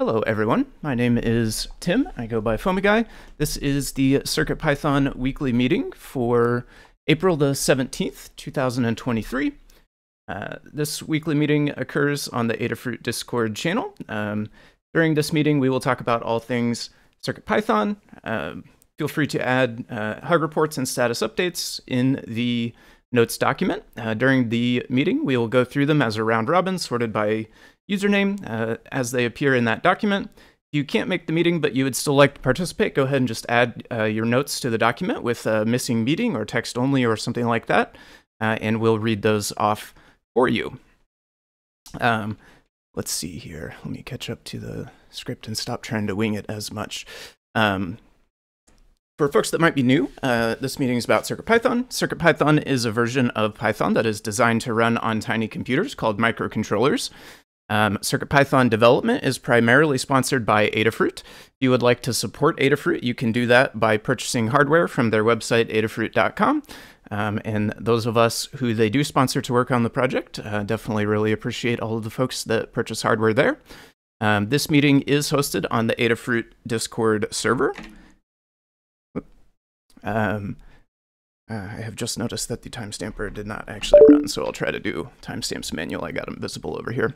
Hello everyone, my name is Tim, I go by FoamyGuy. This is the CircuitPython weekly meeting for April the 17th, 2023. Uh, this weekly meeting occurs on the Adafruit Discord channel. Um, during this meeting, we will talk about all things CircuitPython. Uh, feel free to add uh, hug reports and status updates in the notes document. Uh, during the meeting, we will go through them as a round robin sorted by username uh, as they appear in that document. If you can't make the meeting, but you would still like to participate, go ahead and just add uh, your notes to the document with a missing meeting or text only or something like that, uh, and we'll read those off for you. Um, let's see here. Let me catch up to the script and stop trying to wing it as much. Um, for folks that might be new, uh, this meeting is about CircuitPython. CircuitPython is a version of Python that is designed to run on tiny computers called microcontrollers. Um, CircuitPython development is primarily sponsored by Adafruit. If you would like to support Adafruit, you can do that by purchasing hardware from their website, adafruit.com. Um, and those of us who they do sponsor to work on the project uh, definitely really appreciate all of the folks that purchase hardware there. Um, this meeting is hosted on the Adafruit Discord server. Um, uh, I have just noticed that the timestamper did not actually run, so I'll try to do timestamps manual. I got them visible over here.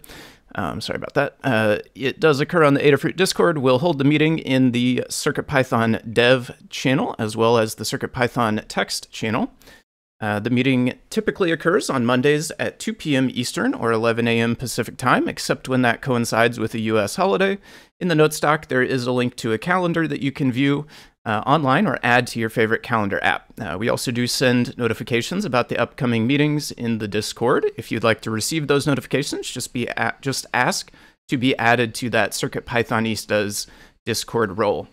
Um, sorry about that. Uh, it does occur on the Adafruit Discord. We'll hold the meeting in the CircuitPython dev channel as well as the CircuitPython text channel. Uh, the meeting typically occurs on Mondays at 2 p.m. Eastern or 11 a.m. Pacific time, except when that coincides with a U.S. holiday. In the notes doc, there is a link to a calendar that you can view uh, online or add to your favorite calendar app. Uh, we also do send notifications about the upcoming meetings in the Discord. If you'd like to receive those notifications, just be at, just ask to be added to that Circuit Pythonistas Discord role.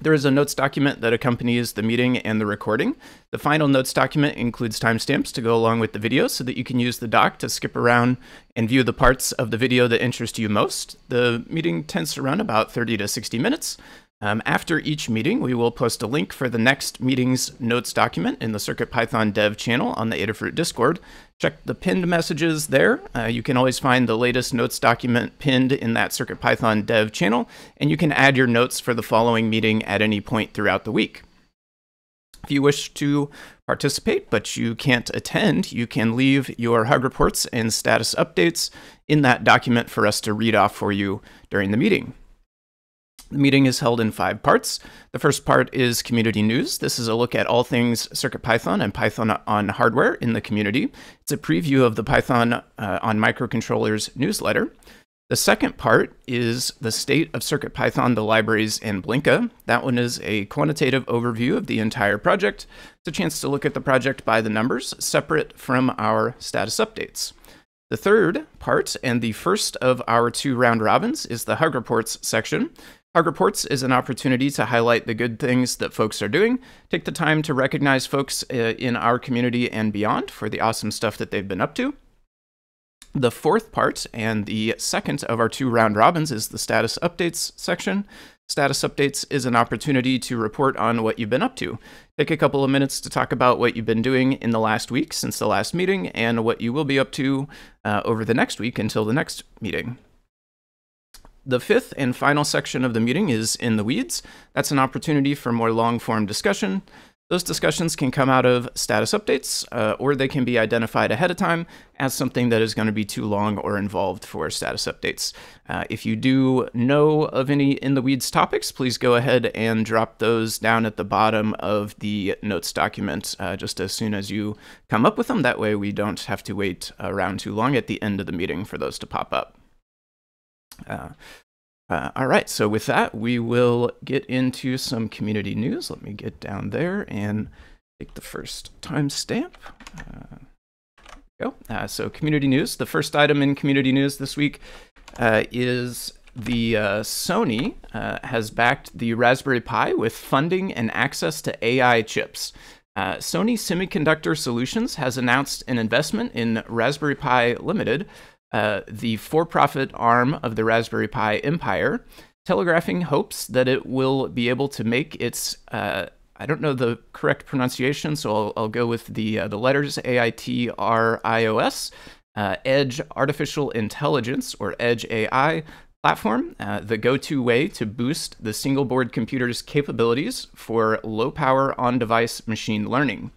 There is a notes document that accompanies the meeting and the recording. The final notes document includes timestamps to go along with the video so that you can use the doc to skip around and view the parts of the video that interest you most. The meeting tends to run about 30 to 60 minutes. Um, after each meeting, we will post a link for the next meeting's notes document in the CircuitPython dev channel on the Adafruit Discord. Check the pinned messages there. Uh, you can always find the latest notes document pinned in that CircuitPython dev channel, and you can add your notes for the following meeting at any point throughout the week. If you wish to participate but you can't attend, you can leave your hug reports and status updates in that document for us to read off for you during the meeting. The meeting is held in five parts. The first part is community news. This is a look at all things CircuitPython and Python on hardware in the community. It's a preview of the Python uh, on microcontrollers newsletter. The second part is the state of CircuitPython, the libraries, and Blinka. That one is a quantitative overview of the entire project. It's a chance to look at the project by the numbers, separate from our status updates. The third part, and the first of our two round robins, is the Hug Reports section. Hug Reports is an opportunity to highlight the good things that folks are doing, take the time to recognize folks uh, in our community and beyond for the awesome stuff that they've been up to. The fourth part and the second of our two round robins is the status updates section. Status updates is an opportunity to report on what you've been up to. Take a couple of minutes to talk about what you've been doing in the last week since the last meeting and what you will be up to uh, over the next week until the next meeting. The fifth and final section of the meeting is in the weeds. That's an opportunity for more long form discussion. Those discussions can come out of status updates, uh, or they can be identified ahead of time as something that is going to be too long or involved for status updates. Uh, if you do know of any in the weeds topics, please go ahead and drop those down at the bottom of the notes document uh, just as soon as you come up with them. That way we don't have to wait around too long at the end of the meeting for those to pop up. Uh, uh, all right, so with that, we will get into some community news. Let me get down there and take the first timestamp. Uh, go. Uh, so community news. The first item in community news this week uh, is the uh, Sony uh, has backed the Raspberry Pi with funding and access to AI chips. Uh, Sony Semiconductor Solutions has announced an investment in Raspberry Pi Limited, uh, the for profit arm of the Raspberry Pi empire, telegraphing hopes that it will be able to make its uh, I don't know the correct pronunciation, so I'll, I'll go with the uh, the letters A I T R I O S, uh, Edge Artificial Intelligence or Edge AI platform, uh, the go to way to boost the single board computer's capabilities for low power on device machine learning.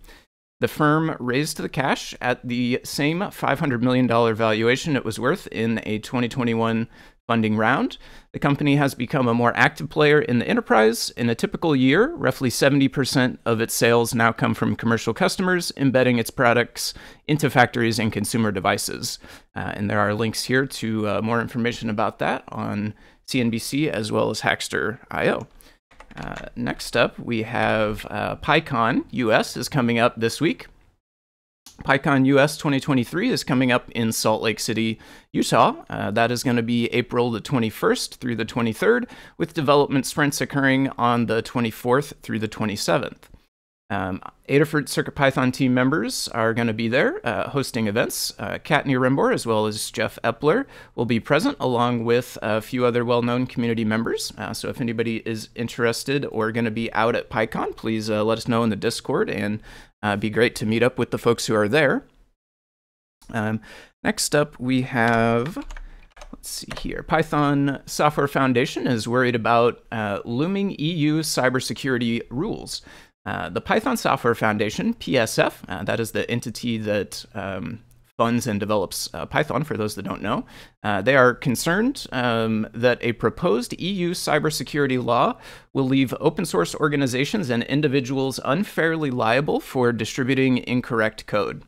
The firm raised the cash at the same $500 million valuation it was worth in a 2021 funding round. The company has become a more active player in the enterprise. In a typical year, roughly 70% of its sales now come from commercial customers embedding its products into factories and consumer devices. Uh, and there are links here to uh, more information about that on CNBC as well as Hackster.io. Uh, next up, we have uh, PyCon US is coming up this week. PyCon US 2023 is coming up in Salt Lake City, Utah. Uh, that is going to be April the 21st through the 23rd, with development sprints occurring on the 24th through the 27th. Um, Adafruit CircuitPython team members are going to be there uh, hosting events. Uh, Kattni Rembor, as well as Jeff Epler, will be present along with a few other well known community members. Uh, so if anybody is interested or going to be out at PyCon, please uh, let us know in the Discord and uh, be great to meet up with the folks who are there. Um, next up, we have let's see here. Python Software Foundation is worried about uh, looming EU cybersecurity rules. Uh, the Python Software Foundation, PSF, uh, that is the entity that um, funds and develops uh, Python, for those that don't know. Uh, they are concerned um, that a proposed EU cybersecurity law will leave open source organizations and individuals unfairly liable for distributing incorrect code.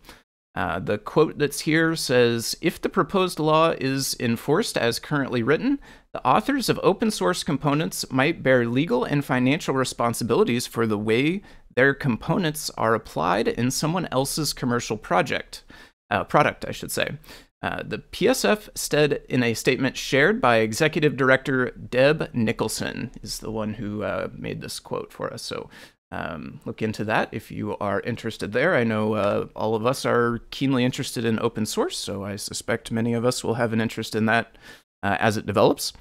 Uh, the quote that's here says If the proposed law is enforced as currently written, the authors of open source components might bear legal and financial responsibilities for the way their components are applied in someone else's commercial project, uh, product, I should say. Uh, the PSF said in a statement shared by Executive Director Deb Nicholson is the one who uh, made this quote for us. So um, look into that if you are interested there. I know uh, all of us are keenly interested in open source, so I suspect many of us will have an interest in that as it develops.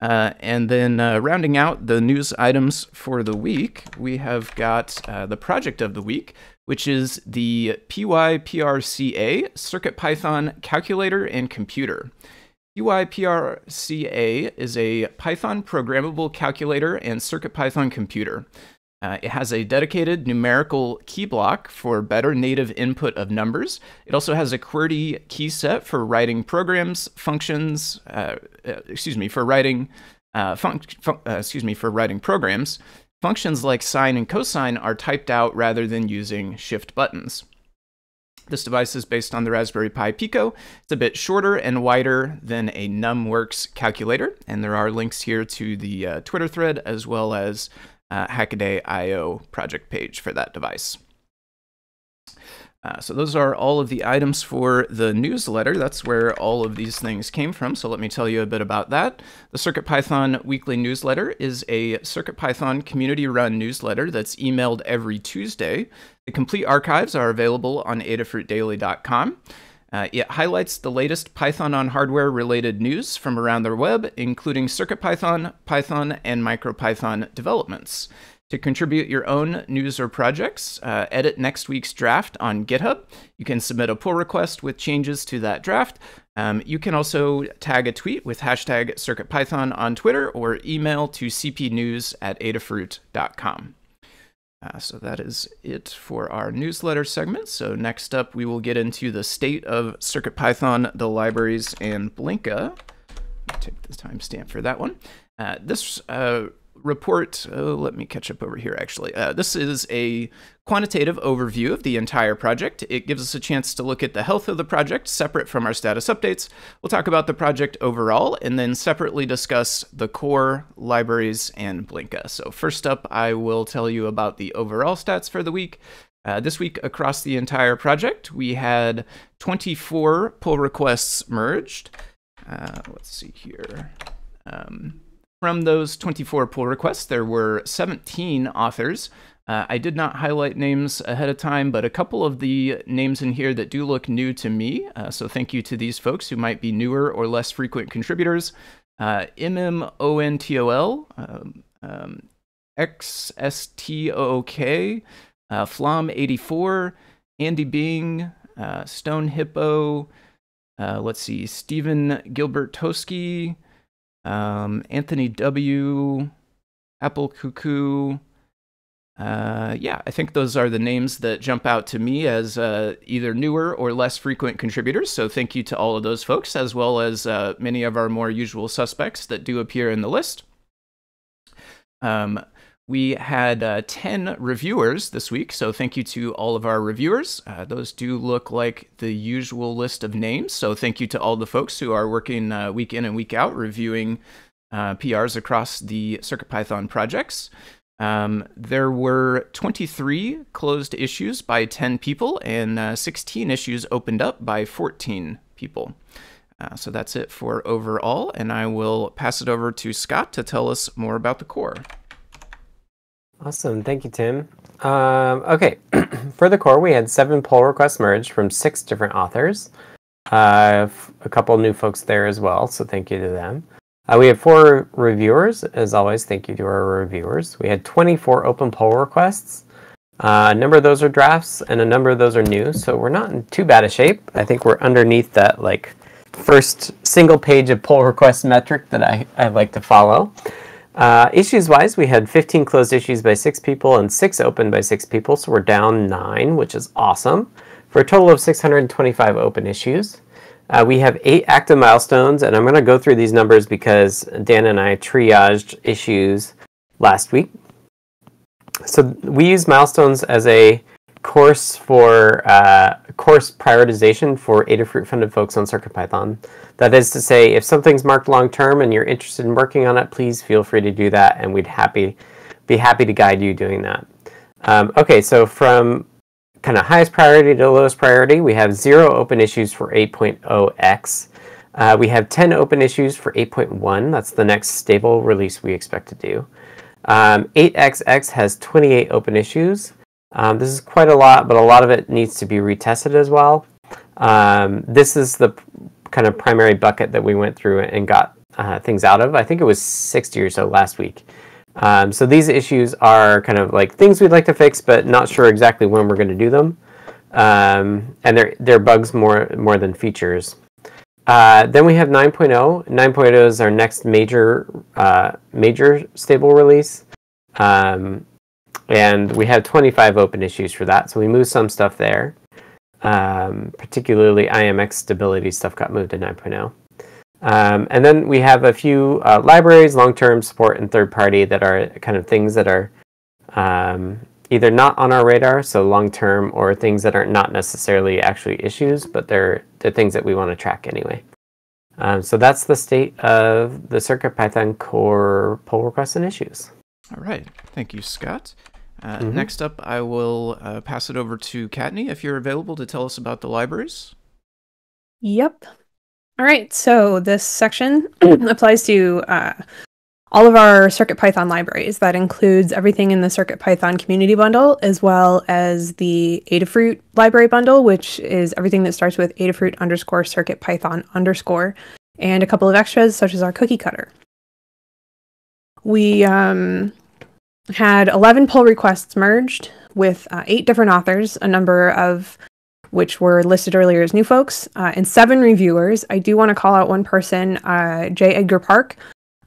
Uh, and then uh, rounding out the news items for the week, we have got uh, the project of the week, which is the PYPRCA CircuitPython Calculator and Computer. PYPRCA is a Python programmable calculator and CircuitPython computer. Uh, it has a dedicated numerical key block for better native input of numbers. It also has a QWERTY key set for writing programs, functions, uh, uh, excuse me, for writing, uh, uh, excuse me, for writing programs. Functions like sine and cosine are typed out rather than using shift buttons. This device is based on the Raspberry Pi Pico. It's a bit shorter and wider than a NumWorks calculator, and there are links here to the uh, Twitter thread as well as uh, Hackaday.io project page for that device. Uh, so those are all of the items for the newsletter. That's where all of these things came from. So let me tell you a bit about that. The CircuitPython weekly newsletter is a CircuitPython community-run newsletter that's emailed every Tuesday. The complete archives are available on adafruitdaily.com. Uh, it highlights the latest Python on hardware related news from around the web, including CircuitPython, Python, and MicroPython developments. To contribute your own news or projects, uh, edit next week's draft on GitHub. You can submit a pull request with changes to that draft. Um, you can also tag a tweet with hashtag CircuitPython on Twitter or email to cpnews at adafruit.com. Uh, so that is it for our newsletter segment. So next up, we will get into the state of CircuitPython, the libraries, and Blinka. Take the timestamp for that one. Uh, this uh, report, oh, let me catch up over here actually. Uh, this is a quantitative overview of the entire project. It gives us a chance to look at the health of the project separate from our status updates. We'll talk about the project overall and then separately discuss the core, libraries, and Blinka. So first up, I will tell you about the overall stats for the week. Uh, this week, across the entire project, we had 24 pull requests merged. Uh, let's see here. Um, from those 24 pull requests, there were 17 authors. Uh, I did not highlight names ahead of time, but a couple of the names in here that do look new to me. Uh, so thank you to these folks who might be newer or less frequent contributors. Uh, MMONTOL, um, um, XSTOOK, uh, Flom84, Andy Bing, uh, Stone Hippo, uh, let's see, Stephen Gilbert Toski, um, Anthony W, Apple Cuckoo. Uh, yeah, I think those are the names that jump out to me as uh, either newer or less frequent contributors. So thank you to all of those folks, as well as uh, many of our more usual suspects that do appear in the list. Um, we had uh, 10 reviewers this week, so thank you to all of our reviewers. Uh, those do look like the usual list of names, so thank you to all the folks who are working week in and week out reviewing PRs across the CircuitPython projects. Um, there were 23 closed issues by 10 people and uh, 16 issues opened up by 14 people. Uh, so that's it for overall, and I will pass it over to Scott to tell us more about the core. Awesome. Thank you, Tim. Um, okay. For the core, we had seven pull requests merged from six different authors. Uh, a couple new folks there as well, so thank you to them. Uh, we had four reviewers. As always, thank you to our reviewers. We had 24 open pull requests. Uh, a number of those are drafts, and a number of those are new, so we're not in too bad a shape. I think we're underneath that like first single page of pull request metric that I, I like to follow. Uh, issues wise, we had 15 closed issues by six people and six open by six people, so we're down nine, which is awesome, for a total of 625 open issues. Uh, we have eight active milestones, and I'm going to go through these numbers because Dan and I triaged issues last week. So we use milestones as a course for uh, course prioritization for Adafruit funded folks on CircuitPython. That is to say, if something's marked long term and you're interested in working on it, please feel free to do that, and we'd happy be happy to guide you doing that. Um, okay, so from kind of highest priority to lowest priority, we have zero open issues for 8.0x. Uh, we have 10 open issues for 8.1. That's the next stable release we expect to do. Um, 8xx has 28 open issues. Um, this is quite a lot, but a lot of it needs to be retested as well. Um, this is the kind of primary bucket that we went through and got uh, things out of. I think it was 60 or so last week. Um, so these issues are kind of like things we'd like to fix, but not sure exactly when we're going to do them. Um, and they're they're bugs more more than features. Uh, then we have 9.0. 9.0 is our next major uh, major stable release, um, and we have 25 open issues for that. So we moved some stuff there. Um, particularly IMX stability stuff got moved to 9.0. Um, and then we have a few uh, libraries, long-term support, and third-party that are kind of things that are um, either not on our radar, so long-term, or things that are not necessarily actually issues, but they're they're things that we want to track anyway. Um, so that's the state of the CircuitPython core pull requests and issues. All right, thank you, Scott. Uh, mm-hmm. Next up, I will uh, pass it over to Kattni if you're available to tell us about the libraries. Yep. All right. So this section applies to uh, all of our CircuitPython libraries. That includes everything in the CircuitPython community bundle, as well as the Adafruit library bundle, which is everything that starts with Adafruit underscore CircuitPython underscore, and a couple of extras such as our cookie cutter. We um, had 11 pull requests merged with uh, eight different authors, a number of which were listed earlier as new folks, uh, and seven reviewers. I do want to call out one person, uh, J. Edgar Park.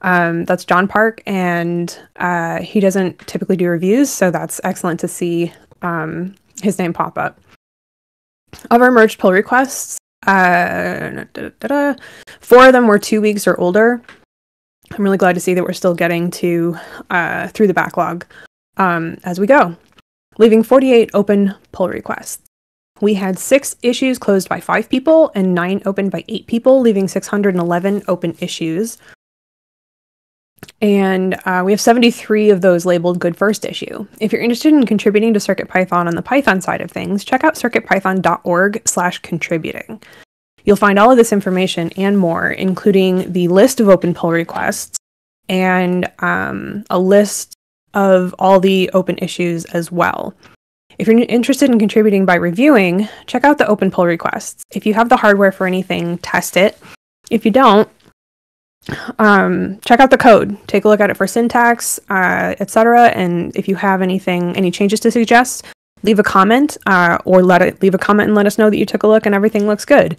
Um, that's John Park, and uh, he doesn't typically do reviews, so that's excellent to see um, his name pop up. Of our merged pull requests, uh, four of them were two weeks or older, I'm really glad to see that we're still getting to uh, through the backlog um, as we go, leaving 48 open pull requests. We had six issues closed by five people and nine opened by eight people, leaving 611 open issues. And uh, we have 73 of those labeled good first issue. If you're interested in contributing to CircuitPython on the Python side of things, check out circuitpython.org slash contributing. You'll find all of this information and more, including the list of open pull requests and um, a list of all the open issues as well. If you're interested in contributing by reviewing, check out the open pull requests. If you have the hardware for anything, test it. If you don't, um, check out the code. Take a look at it for syntax, uh, etc. And if you have anything, any changes to suggest, leave a comment uh, or let it leave a comment and let us know that you took a look and everything looks good.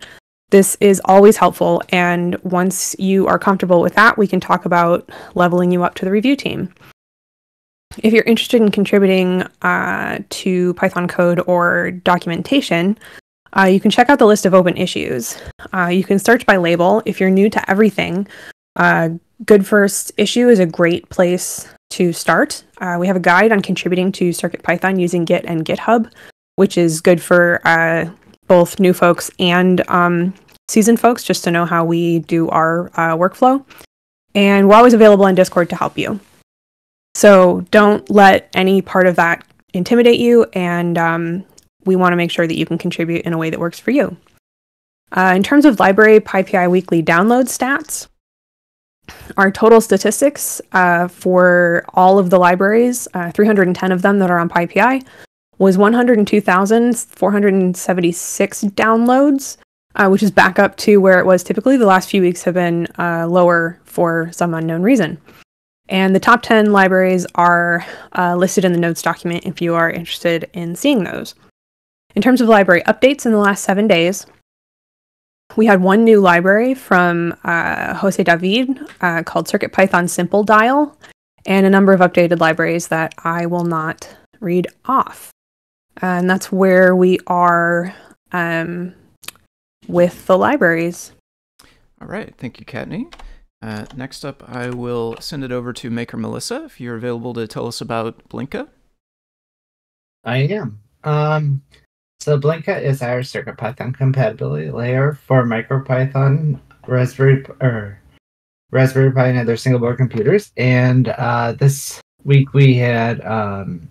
This is always helpful, and once you are comfortable with that, we can talk about leveling you up to the review team. If you're interested in contributing uh, to Python code or documentation, uh, you can check out the list of open issues. Uh, you can search by label. If you're new to everything, uh, Good First Issue is a great place to start. Uh, we have a guide on contributing to CircuitPython using Git and GitHub, which is good for uh, both new folks and um, seasoned folks just to know how we do our workflow. And we're always available on Discord to help you. So don't let any part of that intimidate you, and um, we want to make sure that you can contribute in a way that works for you. Uh, in terms of library PyPI weekly download stats, our total statistics uh, for all of the libraries, uh, 310 of them that are on PyPI, was 102,476 downloads, uh, which is back up to where it was typically. The last few weeks have been uh, lower for some unknown reason. And the top 10 libraries are uh, listed in the notes document if you are interested in seeing those. In terms of library updates in the last seven days, we had one new library from uh, Jose David uh, called CircuitPython Simple Dial, and a number of updated libraries that I will not read off. And that's where we are um, with the libraries. All right. Thank you, Kattni. Uh, next up, I will send it over to Maker Melissa if you're available to tell us about Blinka. I am. Um, so Blinka is our CircuitPython compatibility layer for MicroPython, Raspberry or Raspberry Pi, and other single board computers. And uh, this week we had, um,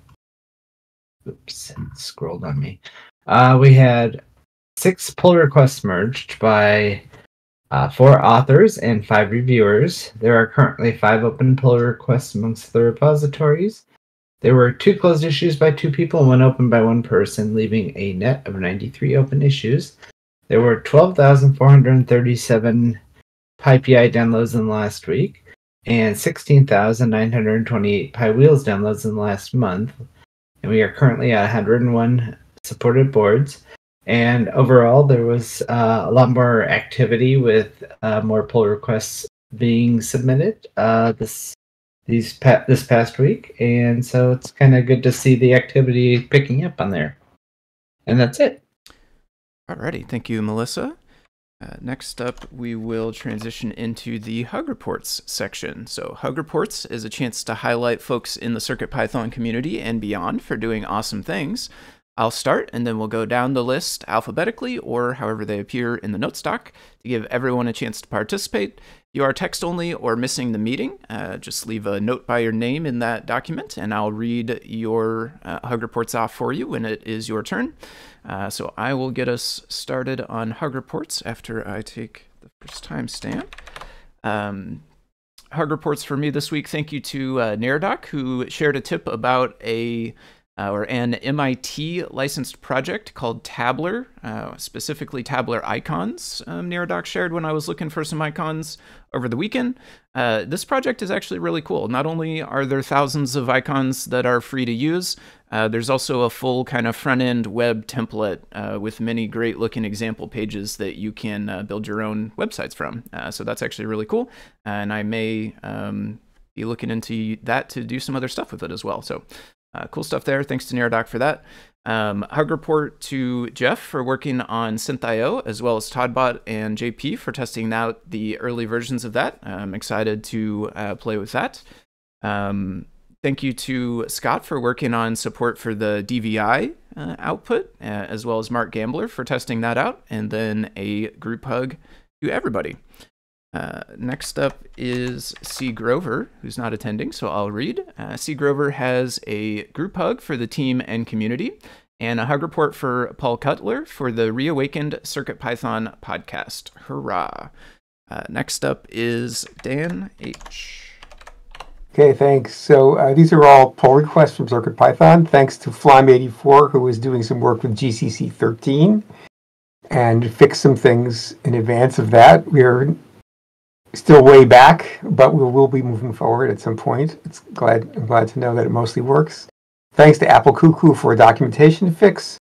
oops, scrolled on me. Uh, we had six pull requests merged by uh, four authors and five reviewers. There are currently five open pull requests amongst the repositories. There were two closed issues by two people and one open by one person, leaving a net of 93 open issues. There were 12,437 PyPI downloads in the last week and 16,928 PyWheels downloads in the last month. And we are currently at 101 supported boards. And overall, there was uh, a lot more activity with uh, more pull requests being submitted. Uh, this these pa- this past week, and so it's kind of good to see the activity picking up on there. And that's it. Alrighty, thank you, Melissa. Uh, next up, we will transition into the Hug Reports section. So, Hug Reports is a chance to highlight folks in the CircuitPython community and beyond for doing awesome things. I'll start and then we'll go down the list alphabetically or however they appear in the notes doc to give everyone a chance to participate. You are text only or missing the meeting, uh, just leave a note by your name in that document and I'll read your uh, Hug Reports off for you when it is your turn. Uh, so I will get us started on Hug Reports after I take the first timestamp. Um, Hug Reports for me this week. Thank you to uh, who shared a tip about a uh, or an MIT licensed project called Tabler, uh, specifically Tabler icons. Um, Neradoc shared when I was looking for some icons over the weekend. Uh, this project is actually really cool. Not only are there thousands of icons that are free to use, uh, there's also a full kind of front end web template uh, with many great looking example pages that you can uh, build your own websites from. so that's actually really cool. And I may um, be looking into that to do some other stuff with it as well. So uh, cool stuff there. Thanks to Neradoc for that. Um, hug report to Jeff for working on SynthIO, as well as Toddbot and JP for testing out the early versions of that. I'm excited to uh, play with that. Um, thank you to Scott for working on support for the DVI uh, output, uh, as well as Mark Gambler for testing that out. And then a group hug to everybody. Uh, next up is C. Grover, who's not attending, so I'll read. Uh, C. Grover has a group hug for the team and community, and a hug report for Paul Cutler for the Reawakened CircuitPython podcast. Hurrah! Uh, next up is Dan H. Okay, thanks. So uh, these are all pull requests from CircuitPython. Thanks to Flime84, who is doing some work with GCC 13 and fixed some things in advance of that. We're still way back, but we will be moving forward at some point. It's glad I'm glad to know that it mostly works. Thanks to Apple Cuckoo for a documentation fix,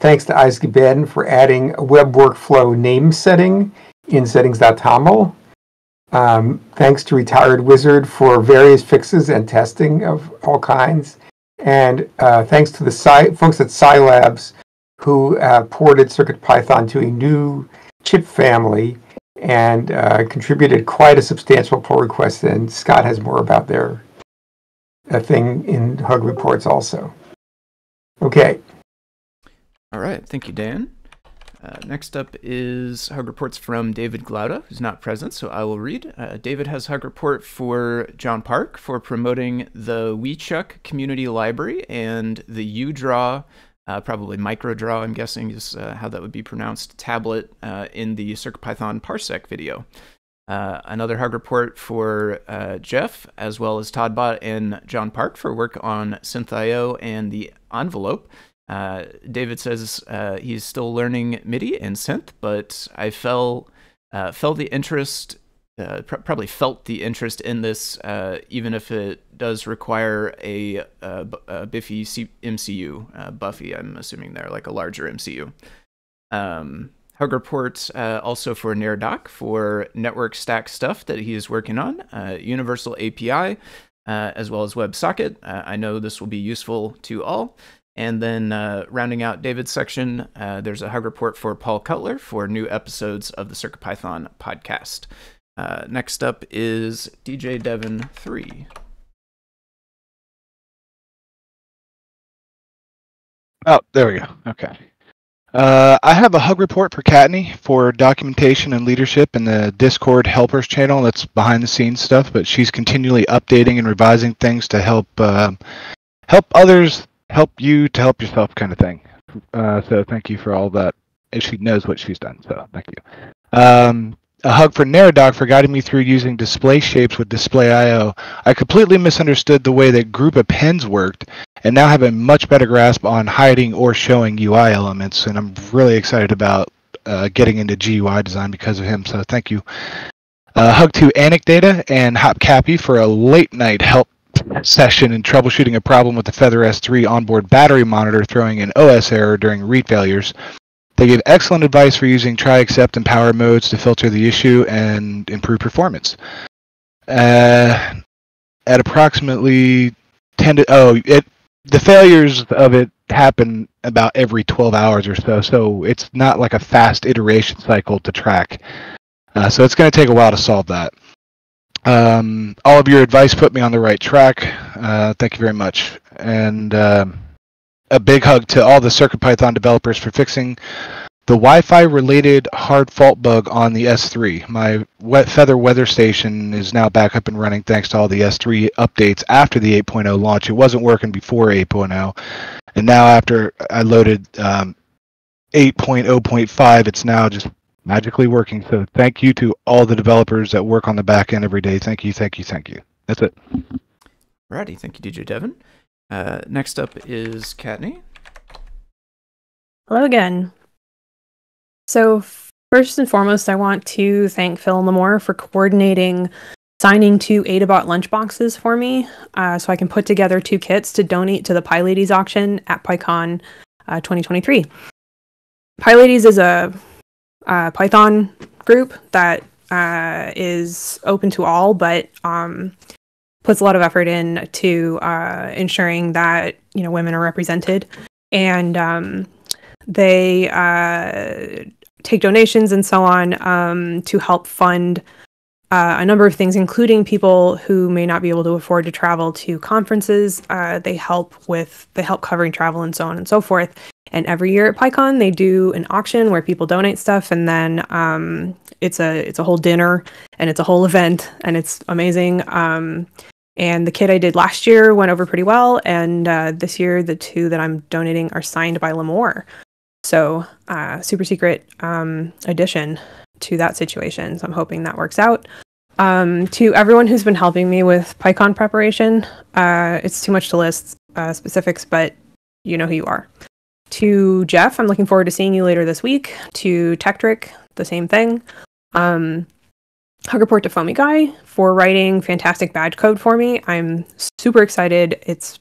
Thanks to Isaac Ben for adding a web workflow name setting in settings.toml. Um, thanks to Retired Wizard for various fixes and testing of all kinds. And uh, thanks to the Sci- folks at SiLabs who uh, ported CircuitPython to a new chip family and uh, contributed quite a substantial pull request. And Scott has more about their uh, thing in Hug reports also. Okay. All right. Thank you, Dan. Uh, next up is Hug Reports from David Glaude, who's not present, so I will read. Uh, David has Hug Report for John Park for promoting the WiiChuck Community Library and the UDraw, uh, probably MicroDraw, I'm guessing is uh, how that would be pronounced, tablet uh, in the CircuitPython Parsec video. Uh, another Hug Report for Jeff, as well as Toddbot and John Park for work on SynthIO and the envelope. Uh, David says uh, he's still learning MIDI and synth, but I fell uh, felt the interest, uh, pr- probably felt the interest in this, uh, even if it does require a, a, a Biffy C- MCU, Buffy. I'm assuming there, like a larger MCU. Um, Hug Report also for Neradoc for network stack stuff that he is working on, Universal API, as well as WebSocket. I know this will be useful to all. And then uh, rounding out David's section, uh, there's a hug report for Paul Cutler for new episodes of the CircuitPython podcast. Uh, next up is DJ Devon 3. Oh, there we go. Okay. Uh, I have a hug report for Kattni for documentation and leadership in the Discord helpers channel. That's behind the scenes stuff, but she's continually updating and revising things to help uh, help others help you to help yourself kind of thing. Uh, so thank you for all that. And she knows what she's done, so thank you. Um, a hug for Neradoc for guiding me through using display shapes with displayio. I completely misunderstood the way that group appends worked, and now have a much better grasp on hiding or showing UI elements. And I'm really excited about uh, getting into GUI design because of him. So thank you. Uh, hug to Anecdata and HopCappy for a late night help session in troubleshooting a problem with the Feather S3 onboard battery monitor throwing an OS error during read failures. They gave excellent advice for using try, accept, and power modes to filter the issue and improve performance. Uh, at approximately 10 to, oh, it, the failures of it happen about every 12 hours or so, so it's not like a fast iteration cycle to track. Uh, so it's going to take a while to solve that. Um, all of your advice put me on the right track. Uh, thank you very much. And uh, a big hug to all the CircuitPython developers for fixing the Wi-Fi related hard fault bug on the S3. My wet feather weather station is now back up and running thanks to all the S3 updates after the 8.0 launch. It wasn't working before 8.0, and now after I loaded um, 8.0.5, it's now just magically working. So thank you to all the developers that work on the back end every day. Thank you, thank you, thank you. That's it. Righty, thank you, DJ Devon. Uh, next up is Kattni. Hello again. So first and foremost, I want to thank Phil Limor for coordinating signing two Adabot lunchboxes for me, uh, so I can put together two kits to donate to the PyLadies auction at PyCon uh, 2023. PyLadies is a uh, Python group that uh, is open to all, but um, puts a lot of effort in to uh, ensuring that you know women are represented, and um, they uh, take donations and so on um, to help fund. Uh, a number of things, including people who may not be able to afford to travel to conferences. Uh, they help with they help covering travel and so on and so forth. And every year at PyCon, they do an auction where people donate stuff, and then um, it's a it's a whole dinner and it's a whole event, and it's amazing. Um, and the kit I did last year went over pretty well, and uh, this year the two that I'm donating are signed by Limor. So uh, super secret um, addition to that situation. So I'm hoping that works out. Um, to everyone who's been helping me with PyCon preparation, uh, it's too much to list uh, specifics, but you know who you are. To Jeff, I'm looking forward to seeing you later this week. To Tekktrik, the same thing. Um, hug report to Foamy Guy for writing fantastic badge code for me. I'm super excited. It's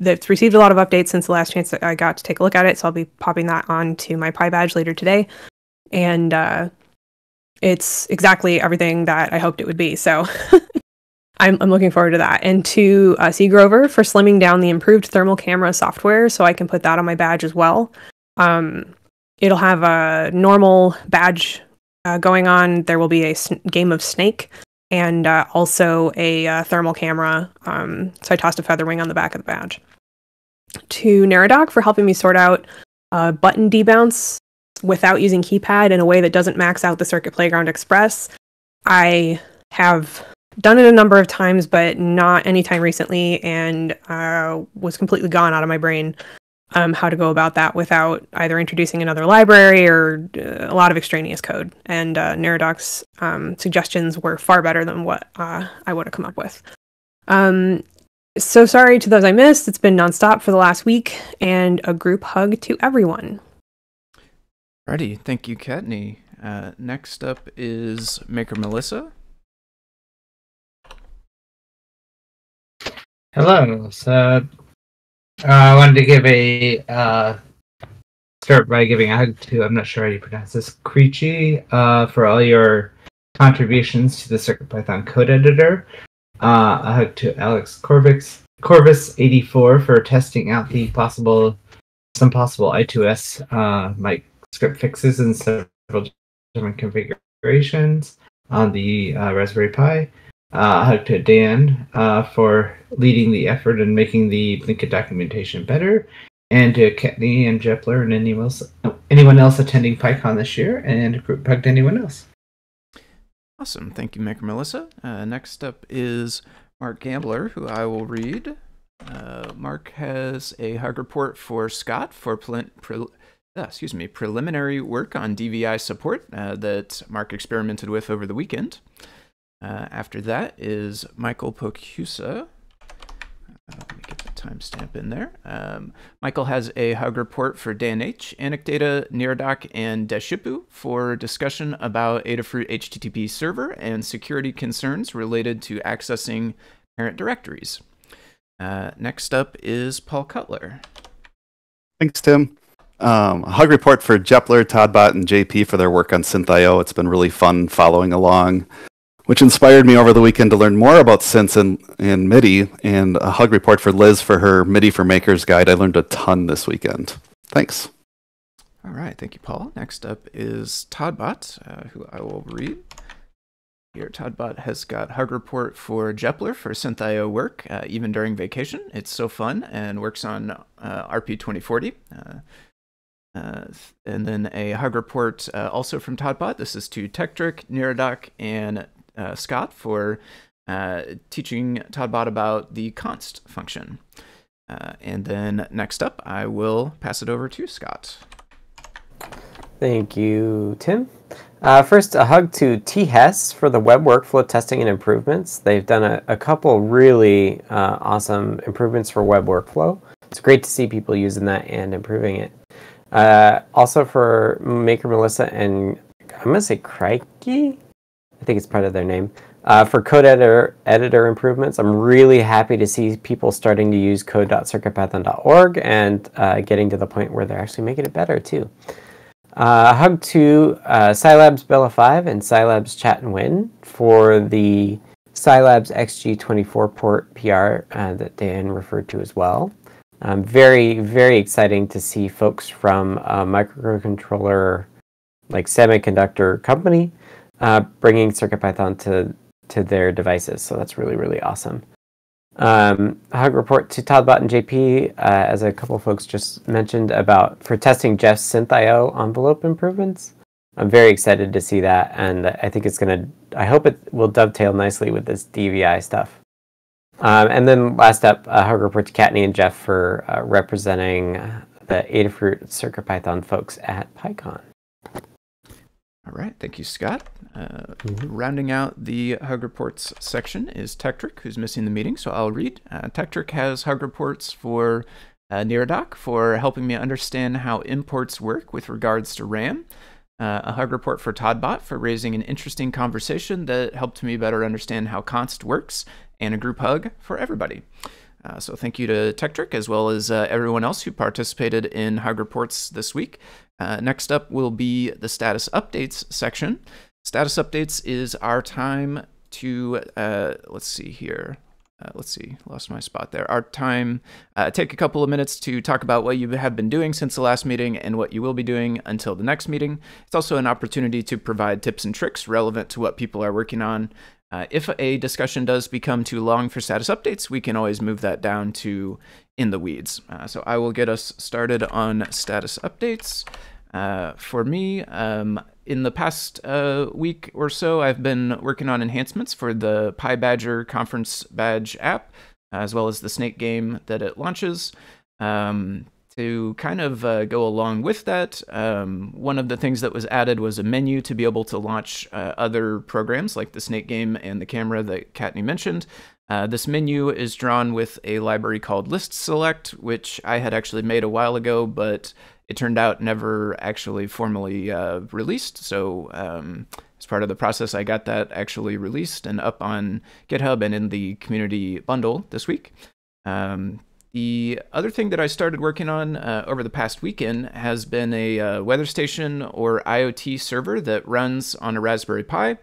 that's received a lot of updates since the last chance that I got to take a look at it. So I'll be popping that on to my PyBadge later today, and uh, it's exactly everything that I hoped it would be. So I'm, I'm looking forward to that. And to uh, C Grover for slimming down the improved thermal camera software, so I can put that on my badge as well. Um, it'll have a normal badge uh, going on. There will be a s- game of Snake and uh, also a uh, thermal camera. Um, so I tossed a feather wing on the back of the badge. To Neradoc for helping me sort out uh, button debounce without using keypad in a way that doesn't max out the Circuit Playground Express. I have done it a number of times, but not anytime recently, and uh, was completely gone out of my brain um, how to go about that without either introducing another library or uh, a lot of extraneous code. And uh, Neradoc's um, suggestions were far better than what uh, I would have come up with. Um, so sorry to those I missed. It's been nonstop for the last week, and a group hug to everyone. Ready. Thank you, Kattni. Uh, next up is Maker Melissa. Hello. So uh, I wanted to give a uh, start by giving a hug to I'm not sure how you pronounce this Creechy uh, for all your contributions to the CircuitPython code editor. Uh, a hug to Alex Corvix Corvus84 for testing out the possible some possible I2S uh, mic script fixes in several different configurations on the uh, Raspberry Pi. Uh, hug to Dan uh, for leading the effort and making the Blinka documentation better, and to Kattni and Jepler and anyone else, anyone else attending PyCon this year, and group hug to anyone else. Awesome. Thank you, Maker Melissa. Uh, next up is Mark Gambler, who I will read. Uh, Mark has a hug report for Scott for pre- pre- uh, excuse me preliminary work on DVI support uh, that Mark experimented with over the weekend. Uh, after that is Michael Pokusa. Uh, let me get the timestamp in there. Um, Michael has a hug report for DNH, Anecdata, Neradoc, and Deshipu for discussion about Adafruit HTTP server and security concerns related to accessing parent directories. Uh, next up is Paul Cutler. Thanks, Tim. Um, a hug report for Jepler, Toddbot, and JP for their work on SynthIO. It's been really fun following along which inspired me over the weekend to learn more about synths and, and MIDI, and a hug report for Liz for her MIDI for Makers guide. I learned a ton this weekend. Thanks. All right, thank you, Paul. Next up is Toddbot, uh, who I will read. Here, Todd Toddbot has got hug report for Jepler for SynthIO work, uh, even during vacation. It's so fun and works on uh, RP2040. Uh, and then a hug report uh, also from Toddbot. This is to Tekktrik, Neradoc, and uh, Scott for uh, teaching Toddbot about the const function. Uh, and then next up, I will pass it over to Scott. Thank you, Tim. Uh, first, a hug to T-Hess for the web workflow testing and improvements. They've done a, a couple really uh, awesome improvements for web workflow. It's great to see people using that and improving it. Uh, also for Maker Melissa and I'm gonna say Crikey. I think it's part of their name. Uh, for code editor editor improvements, I'm really happy to see people starting to use code.circuitpython.org and uh, getting to the point where they're actually making it better too. Uh, hug to uh, SiLabs Bella 5 and SiLabs Chat and Win for the SiLabs XG24 port PR uh, that Dan referred to as well. Um, very, very exciting to see folks from a microcontroller, like semiconductor company, uh, bringing CircuitPython to to their devices. So that's really, really awesome. Um, hug report to Toddbot and JP, uh, as a couple folks just mentioned about for testing Jeff's SynthIO envelope improvements. I'm very excited to see that, and I think it's gonna. I hope it will dovetail nicely with this DVI stuff. Um, and then last up, uh, hug report to Kattni and Jeff for uh, representing the Adafruit CircuitPython folks at PyCon. All right, thank you, Scott. Uh, mm-hmm. Rounding out the Hug Reports section is Tekktrik, who's missing the meeting, so I'll read. Uh, has Hug Reports for uh, for helping me understand how imports work with regards to RAM. Uh, a hug report for Toddbot for raising an interesting conversation that helped me better understand how const works, and a group hug for everybody. Uh, so thank you to Tekktrik as well as uh, everyone else who participated in Hug Reports this week. Uh, next up will be the status updates section. Status updates is our time to, uh, let's see here. Uh, let's see, lost my spot there. Our time, uh, take a couple of minutes to talk about what you have been doing since the last meeting and what you will be doing until the next meeting. It's also an opportunity to provide tips and tricks relevant to what people are working on. Uh, if a discussion does become too long for status updates, we can always move that down to in the weeds. Uh, so I will get us started on status updates. Uh, for me, um, in the past uh, week or so, I've been working on enhancements for the PyBadger conference badge app, as well as the Snake game that it launches. Um, to kind of uh, go along with that, um, one of the things that was added was a menu to be able to launch uh, other programs like the Snake game and the camera that Kattni mentioned. Uh, this menu is drawn with a library called List Select, which I had actually made a while ago, but it turned out never actually formally uh, released. So um, as part of the process, I got that actually released and up on GitHub and in the community bundle this week. Um, the other thing that I started working on uh, over the past weekend has been a uh, weather station or IoT server that runs on a Raspberry Pi.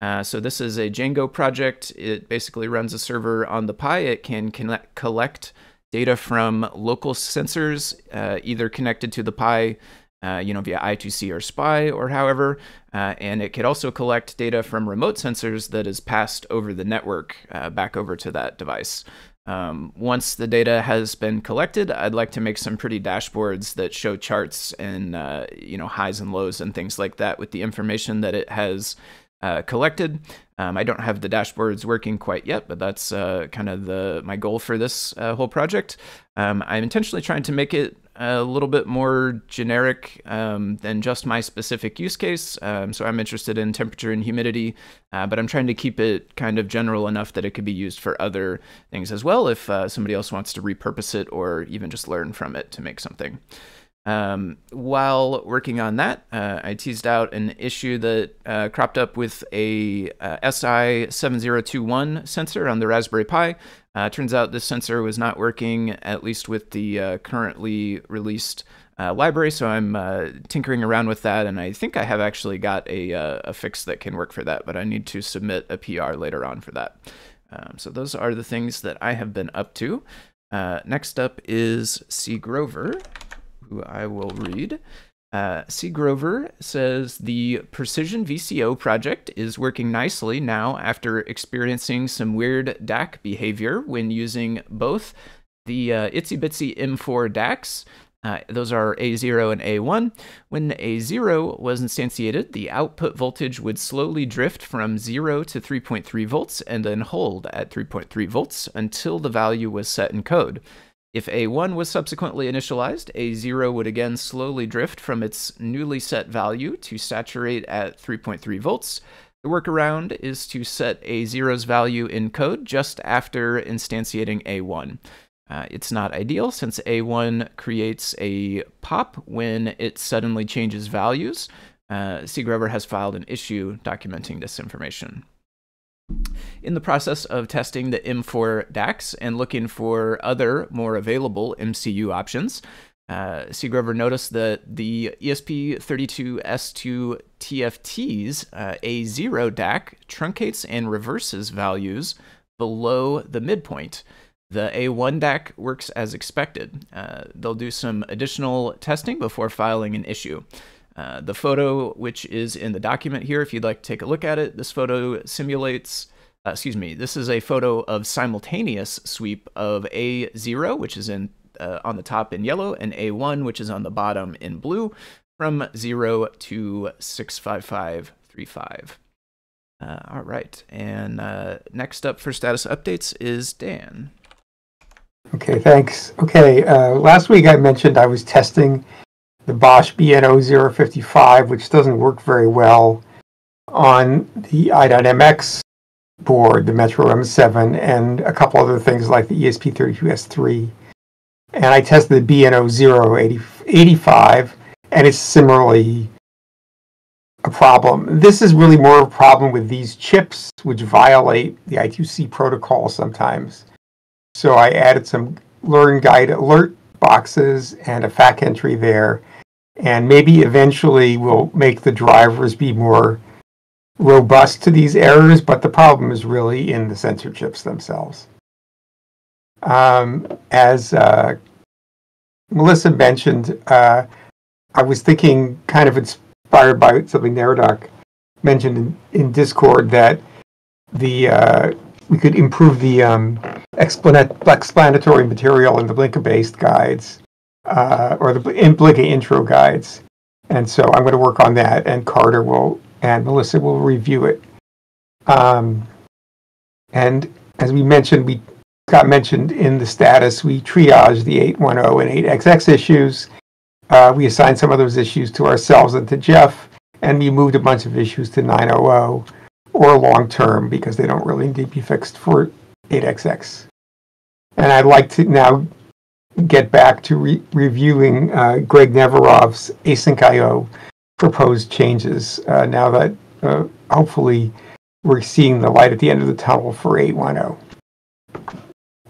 Uh, so this is a Django project. It basically runs a server on the Pi. It can connect, collect data from local sensors, uh, either connected to the Pi, uh, you know, via I2C or SPI or however, uh, and it could also collect data from remote sensors that is passed over the network uh, back over to that device. Um, once the data has been collected, I'd like to make some pretty dashboards that show charts and uh, you know highs and lows and things like that with the information that it has uh, collected. Um, I don't have the dashboards working quite yet, but that's uh, kind of the my goal for this uh, whole project. Um, I'm intentionally trying to make it a little bit more generic um, than just my specific use case. Um, so I'm interested in temperature and humidity, uh, but I'm trying to keep it kind of general enough that it could be used for other things as well if uh, somebody else wants to repurpose it or even just learn from it to make something. Um, while working on that, uh, I teased out an issue that uh, cropped up with a uh, SI7021 sensor on the Raspberry Pi. Uh, turns out this sensor was not working, at least with the uh, currently released uh, library, so I'm tinkering around with that, and I think I have actually got a, a, fix that can work for that, but I need to submit a PR later on for that. Um, so those are the things that I have been up to. next up is C. Grover who I will read. Uh, C. Grover says the Precision VCO project is working nicely now after experiencing some weird DAC behavior when using both the uh, Itsy Bitsy M4 DACs. Uh, those are A0 and A1. When A0 was instantiated, the output voltage would slowly drift from 0 to 3.3 volts and then hold at 3.3 volts until the value was set in code. If A1 was subsequently initialized, A0 would again slowly drift from its newly set value to saturate at 3.3 volts. The workaround is to set A0's value in code just after instantiating A1. Uh, it's not ideal since A1 creates a pop when it suddenly changes values. Uh, C. Grover has filed an issue documenting this information. In the process of testing the M4 DACs and looking for other more available MCU options, uh, C. Grover noticed that the ESP32S2 TFT's uh, A0 DAC truncates and reverses values below the midpoint. The A1 DAC works as expected. Uh, they'll do some additional testing before filing an issue. Uh, the photo, which is in the document here, if you'd like to take a look at it, this photo simulates, uh, excuse me, this is a photo of simultaneous sweep of A0, which is in uh, on the top in yellow, and A1, which is on the bottom in blue, from 0 to 65535. Uh, all right, and uh, next up for status updates is Dan. Okay, thanks. Okay, last week I mentioned I was testing the Bosch BNO055, which doesn't work very well on the i.MX board, the Metro M7, and a couple other things like the ESP32S3. And I tested the BNO085, and it's similarly a problem. This is really more of a problem with these chips, which violate the I2C protocol sometimes. So I added some learn guide alert boxes and a FAQ entry there. And maybe eventually we'll make the drivers be more robust to these errors, but the problem is really in the sensor chips themselves. Um, as uh, Melissa mentioned, uh, I was thinking, kind of inspired by something Neradoc mentioned in, in Discord, that the uh, we could improve the um, explanatory material in the Blinka-based guides uh, or the Blinka intro guides. And so I'm going to work on that, and Carter will and Melissa will review it. Um, and as we mentioned, we got mentioned in the status, we triage the 810 and 8XX issues. Uh, we assigned some of those issues to ourselves and to Jeff, and we moved a bunch of issues to 900 or long term because they don't really need to be fixed for 8XX. And I'd like to now get back to re- reviewing uh, Greg Neverov's asyncio proposed changes uh, now that uh, hopefully we're seeing the light at the end of the tunnel for 810.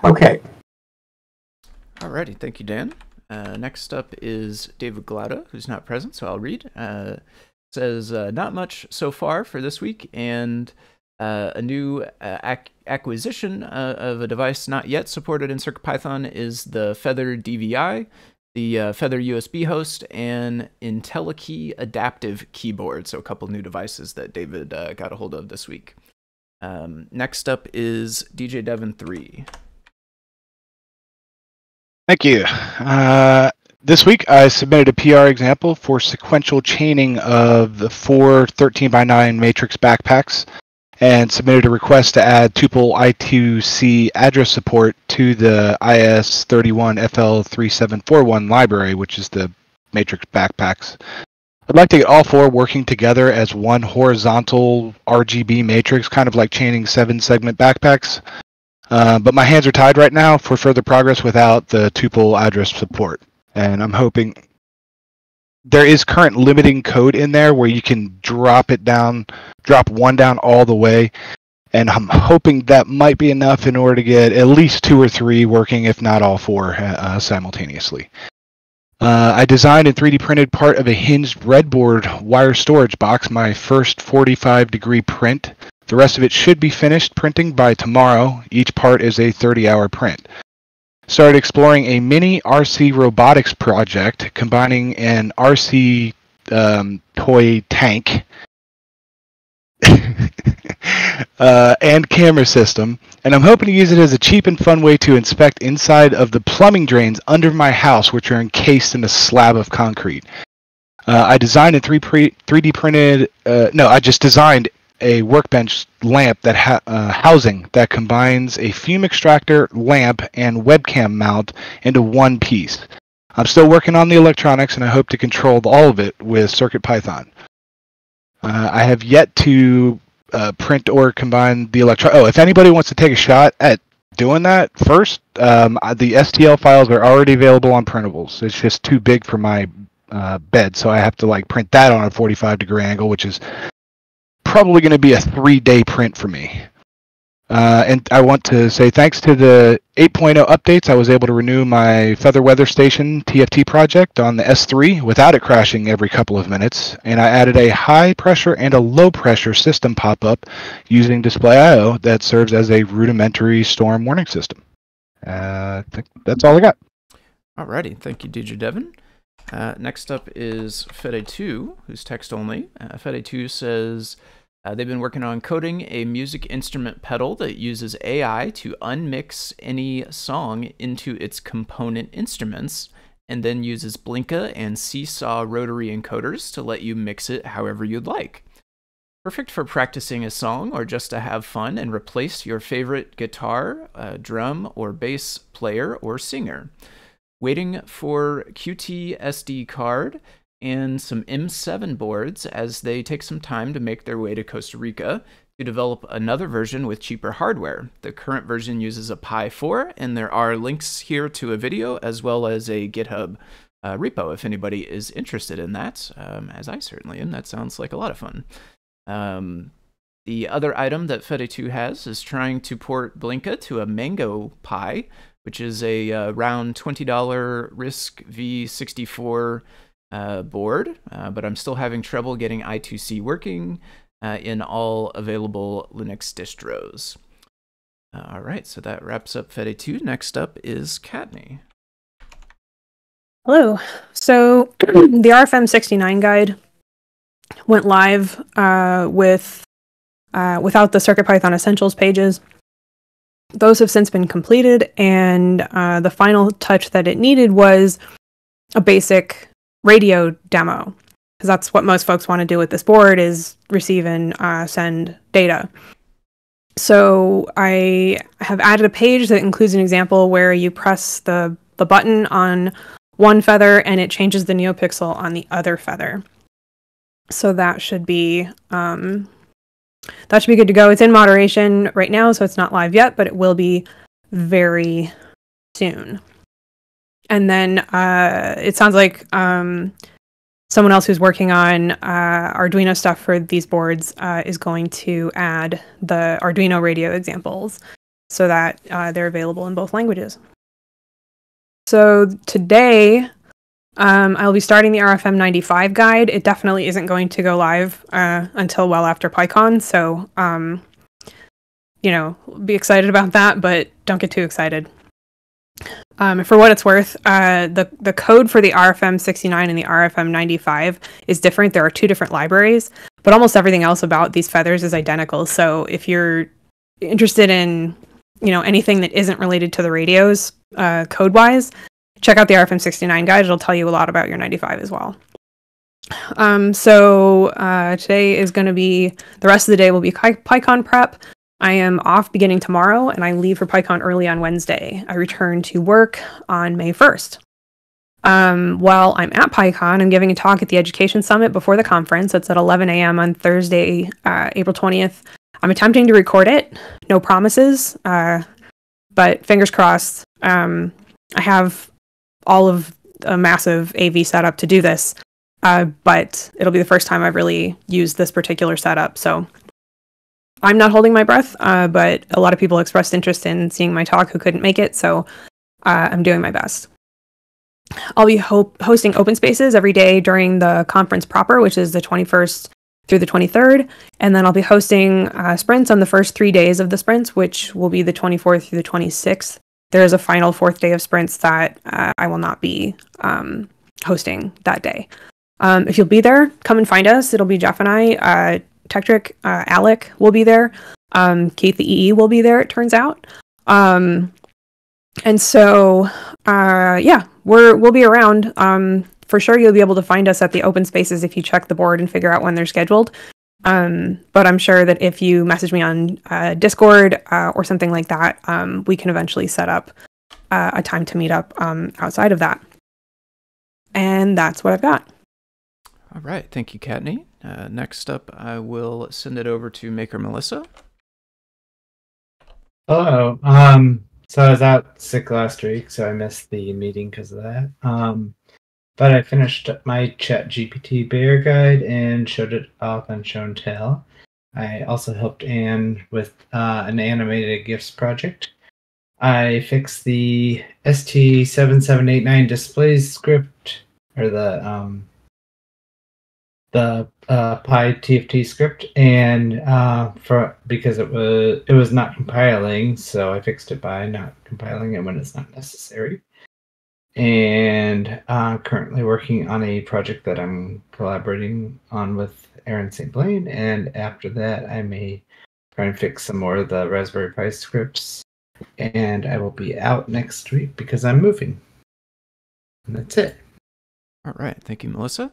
Okay. Alrighty, thank you, Dan. Uh, next up is David Glaude, who's not present, so I'll read. Uh, says, uh, not much so far for this week, and uh, a new uh, ac- acquisition uh, of a device not yet supported in CircuitPython is the Feather DVI, the uh, Feather USB host, and IntelliKey adaptive keyboard. So a couple new devices that David uh, got a hold of this week. Um, next up is DJ Devon 3. Thank you. Uh, this week, I submitted a PR example for sequential chaining of the four 13 by 9 matrix backpacks and submitted a request to add tuple I2C address support to the IS31FL3741 library, which is the matrix backpacks. I'd like to get all four working together as one horizontal RGB matrix, kind of like chaining seven segment backpacks. Uh, but my hands are tied right now for further progress without the tuple address support. And I'm hoping there is current limiting code in there where you can drop it down, drop one down all the way. And I'm hoping that might be enough in order to get at least two or three working, if not all four, uh, simultaneously. Uh, I designed and 3D printed part of a hinged breadboard wire storage box, my first 45 degree print. The rest of it should be finished printing by tomorrow. Each part is a 30 hour print started exploring a mini RC robotics project combining an RC um, toy tank uh, and camera system, and I'm hoping to use it as a cheap and fun way to inspect inside of the plumbing drains under my house, which are encased in a slab of concrete. Uh, I designed and 3 pre- 3D printed. Uh, no, I just designed a workbench lamp that ha- uh, housing that combines a fume extractor, lamp, and webcam mount into one piece. I'm still working on the electronics, and I hope to control all of it with CircuitPython. Uh, I have yet to uh, print or combine the electro. Oh, if anybody wants to take a shot at doing that first, um, the STL files are already available on printables. It's just too big for my uh, bed, so I have to like print that on a 45 degree angle, which is probably going to be a three day print for me. Uh, and I want to say thanks to the 8.0 updates, I was able to renew my Feather Weather Station TFT project on the S3 without it crashing every couple of minutes. And I added a high pressure and a low pressure system pop up using displayio that serves as a rudimentary storm warning system. Uh, I think that's all I got. Alrighty, thank you, DJ Devon. Uh, next up is Fede2, who's text only. Uh, Fede2 says, uh, they've been working on coding a music instrument pedal that uses AI to unmix any song into its component instruments, and then uses Blinka and Seesaw rotary encoders to let you mix it however you'd like. Perfect for practicing a song or just to have fun and replace your favorite guitar, uh, drum, or bass player or singer. Waiting for QT SD card and some M7 boards as they take some time to make their way to Costa Rica to develop another version with cheaper hardware. The current version uses a Pi 4, and there are links here to a video as well as a GitHub uh, repo if anybody is interested in that, um, as I certainly am. That sounds like a lot of fun. Um, The other item that Fede2 has is trying to port Blinka to a Mango Pi, which is a uh, round $20 RISC V64 uh, board, uh, but I'm still having trouble getting I2C working uh, in all available Linux distros. All right, so that wraps up Fede2. Next up is Kattni. Hello. So the RFM 69 guide went live uh, with uh, without the CircuitPython Essentials pages. Those have since been completed, and uh, the final touch that it needed was a basic radio demo, because that's what most folks want to do with this board is receive and uh, send data. So I have added a page that includes an example where you press the the button on one feather and it changes the neopixel on the other feather. So that should be um, that should be good to go. It's in moderation right now, so it's not live yet, but it will be very soon. And then uh, it sounds like um, someone else who's working on uh, Arduino stuff for these boards uh, is going to add the Arduino radio examples so that uh, they're available in both languages. So today, um, I'll be starting the RFM 95 guide. It definitely isn't going to go live uh, until well after PyCon, so um, you know, be excited about that, but don't get too excited. Um, for what it's worth, uh, the the code for the RFM 69 and the RFM 95 is different. There are two different libraries, but almost everything else about these feathers is identical. So if you're interested in you know anything that isn't related to the radios uh, code wise, check out the RFM 69 guide. It'll tell you a lot about your 95 as well. Um, so uh, today is going to be the rest of the day will be PyCon prep. I am off beginning tomorrow and I leave for PyCon early on Wednesday. I return to work on May 1st. Um, while I'm at PyCon, I'm giving a talk at the Education Summit before the conference. It's at 11 a.m. on Thursday, uh, April 20th. I'm attempting to record it. No promises, uh, but fingers crossed. Um, I have all of a massive AV setup to do this, uh, but it'll be the first time I've really used this particular setup. So I'm not holding my breath, uh, but a lot of people expressed interest in seeing my talk who couldn't make it, so uh, I'm doing my best. I'll be ho- hosting open spaces every day during the conference proper, which is the 21st through the 23rd, and then I'll be hosting uh, sprints on the first three days of the sprints, which will be the 24th through the 26th. There is a final fourth day of sprints that uh, I will not be um, hosting that day. Um, if you'll be there, come and find us. It'll be Jeff and I. Uh, uh, Alec will be there. Um, Keith the EE will be there. It turns out. Um, and so, uh, yeah, we're we'll be around. Um, for sure, you'll be able to find us at the open spaces if you check the board and figure out when they're scheduled. Um, but I'm sure that if you message me on uh, Discord uh, or something like that, um, we can eventually set up uh, a time to meet up um, outside of that. And that's what I've got. All right. Thank you, Kattni. Uh, next up, I will send it over to Maker Melissa. Hello. Um, so I was out sick last week, so I missed the meeting because of that. Um, but I finished my Chat GPT Bear guide and showed it off on Show and Tell. I also helped Anne with uh, an animated GIFs project. I fixed the ST7789 displays script, or the um, the uh, PiTFT script, and uh, for because it was it was not compiling, so I fixed it by not compiling it when it's not necessary. And uh, currently working on a project that I'm collaborating on with Aaron St. Blaine, and after that, I may try and fix some more of the Raspberry Pi scripts. And I will be out next week because I'm moving. And that's it. All right. Thank you, Melissa.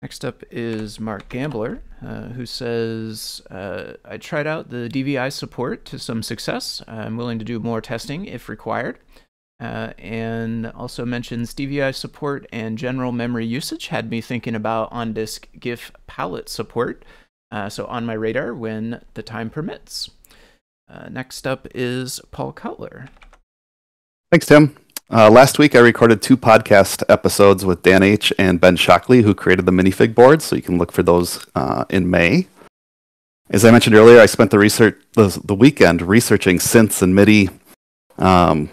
Next up is Mark Gambler, uh, who says, uh, I tried out the DVI support to some success. I'm willing to do more testing if required. Uh, and also mentions DVI support and general memory usage had me thinking about on disk GIF palette support. Uh, so on my radar when the time permits. Uh, next up is Paul Cutler. Thanks, Tim. Uh, last week, I recorded two podcast episodes with Dan H. and Ben Shockley, who created the minifig board, so you can look for those uh, in May. As I mentioned earlier, I spent the research the, the weekend researching synths and MIDI, um,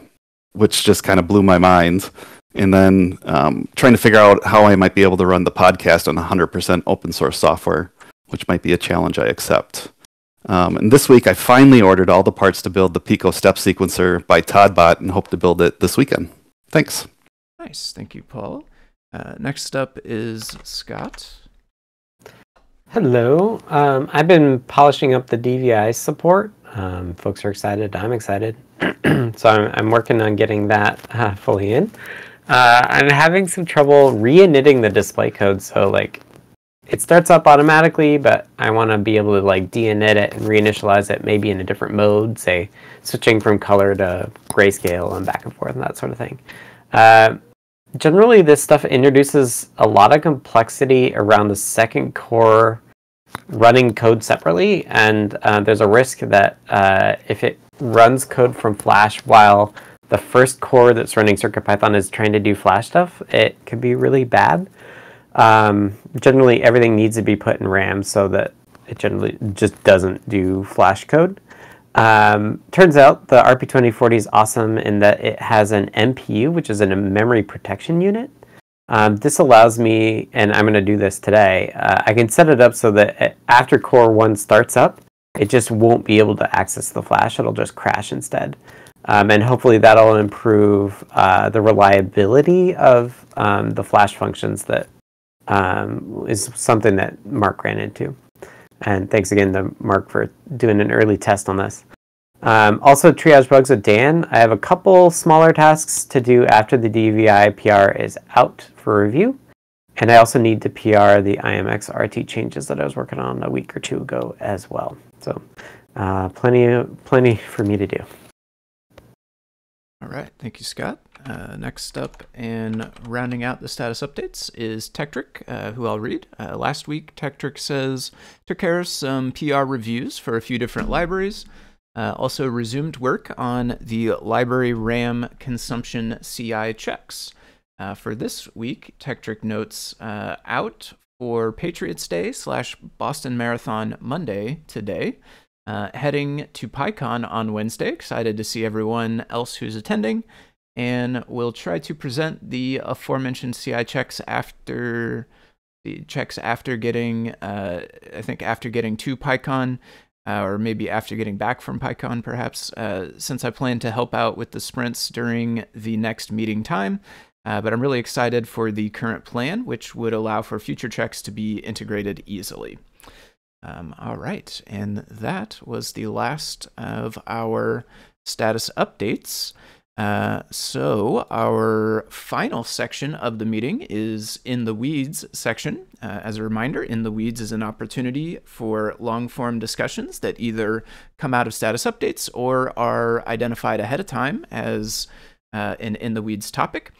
which just kind of blew my mind. And then um, trying to figure out how I might be able to run the podcast on 100% open source software, which might be a challenge I accept. Um, and this week, I finally ordered all the parts to build the Pico step sequencer by todbot and hope to build it this weekend. Thanks. Nice. Thank you, Paul. Uh, next up is Scott. Hello. Um, I've been polishing up the DVI support. Um, folks are excited. I'm excited. so I'm, I'm, working on getting that uh, fully in. Uh, I'm having some trouble re-initting the display code. So like it starts up automatically, but I want to be able to like de-init it and reinitialize it maybe in a different mode, say switching from color to grayscale and back and forth and that sort of thing. Uh, generally, this stuff introduces a lot of complexity around the second core running code separately, and uh, there's a risk that uh, if it runs code from Flash while the first core that's running CircuitPython is trying to do Flash stuff, it could be really bad. Um, generally, everything needs to be put in RAM so that it generally just doesn't do Flash code. Um, turns out the RP2040 is awesome in that it has an MPU, which is a memory protection unit. Um, this allows me, and I'm going to do this today, uh, I can set it up so that after Core 1 starts up, it just won't be able to access the flash. It'll just crash instead. Um, and hopefully that'll improve uh, the reliability of um, the flash functions that um, is something that Mark ran into. And thanks again to Mark for doing an early test on this. Um, also, triage bugs with Dan. I have a couple smaller tasks to do after the DVI PR is out for review. And I also need to PR the IMX RT changes that I was working on a week or two ago as well. So, uh, plenty, plenty for me to do. All right, thank you, Scott. Uh, next up and rounding out the status updates is Tekktrik, uh, who I'll read. Uh, last week, Tekktrik says took care of some PR reviews for a few different libraries. Uh, also resumed work on the library RAM consumption CI checks. Uh, for this week, Tekktrik notes uh, out for Patriots Day slash Boston Marathon Monday today. Uh, heading to PyCon on Wednesday. Excited to see everyone else who's attending. And we'll try to present the aforementioned CI checks after the checks after getting, uh, I think after getting to PyCon, uh, or maybe after getting back from PyCon, perhaps, uh, since I plan to help out with the sprints during the next meeting time. Uh, but I'm really excited for the current plan, which would allow for future checks to be integrated easily. Um, all right, and that was the last of our status updates. Uh, so our final section of the meeting is in the weeds section. Uh, as a reminder, in the weeds is an opportunity for long form discussions that either come out of status updates or are identified ahead of time as uh, an in the weeds topic.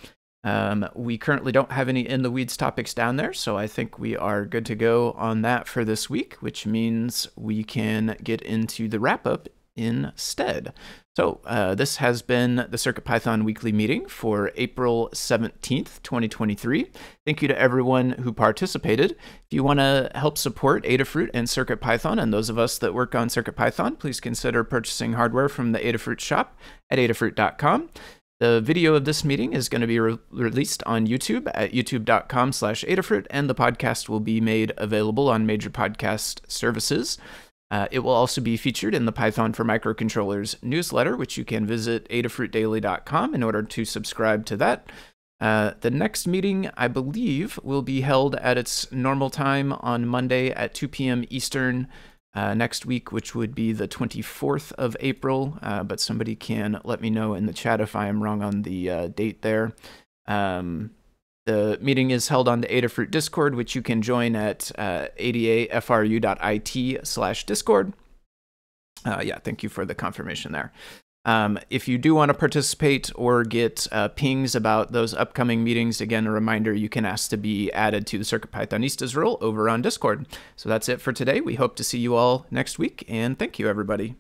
Um, we currently don't have any in the weeds topics down there, so I think we are good to go on that for this week, which means we can get into the wrap up instead. So, uh, this has been the CircuitPython weekly meeting for April 17th, 2023. Thank you to everyone who participated. If you want to help support Adafruit and CircuitPython and those of us that work on CircuitPython, please consider purchasing hardware from the Adafruit shop at adafruit.com. The video of this meeting is going to be re- released on YouTube at youtube.com slash Adafruit, and the podcast will be made available on major podcast services. Uh, it will also be featured in the Python for Microcontrollers newsletter, which you can visit adafruitdaily.com in order to subscribe to that. Uh, the next meeting, I believe, will be held at its normal time on Monday at 2 p.m. Eastern uh, next week, which would be the 24th of April. Uh, but somebody can let me know in the chat if I am wrong on the uh, date there. Um, the meeting is held on the Adafruit Discord, which you can join at uh, adafru.it slash Discord. Uh, yeah, thank you for the confirmation there. Um, if you do want to participate or get uh, pings about those upcoming meetings, again, a reminder you can ask to be added to the CircuitPythonistas role over on Discord. So that's it for today. We hope to see you all next week, and thank you, everybody.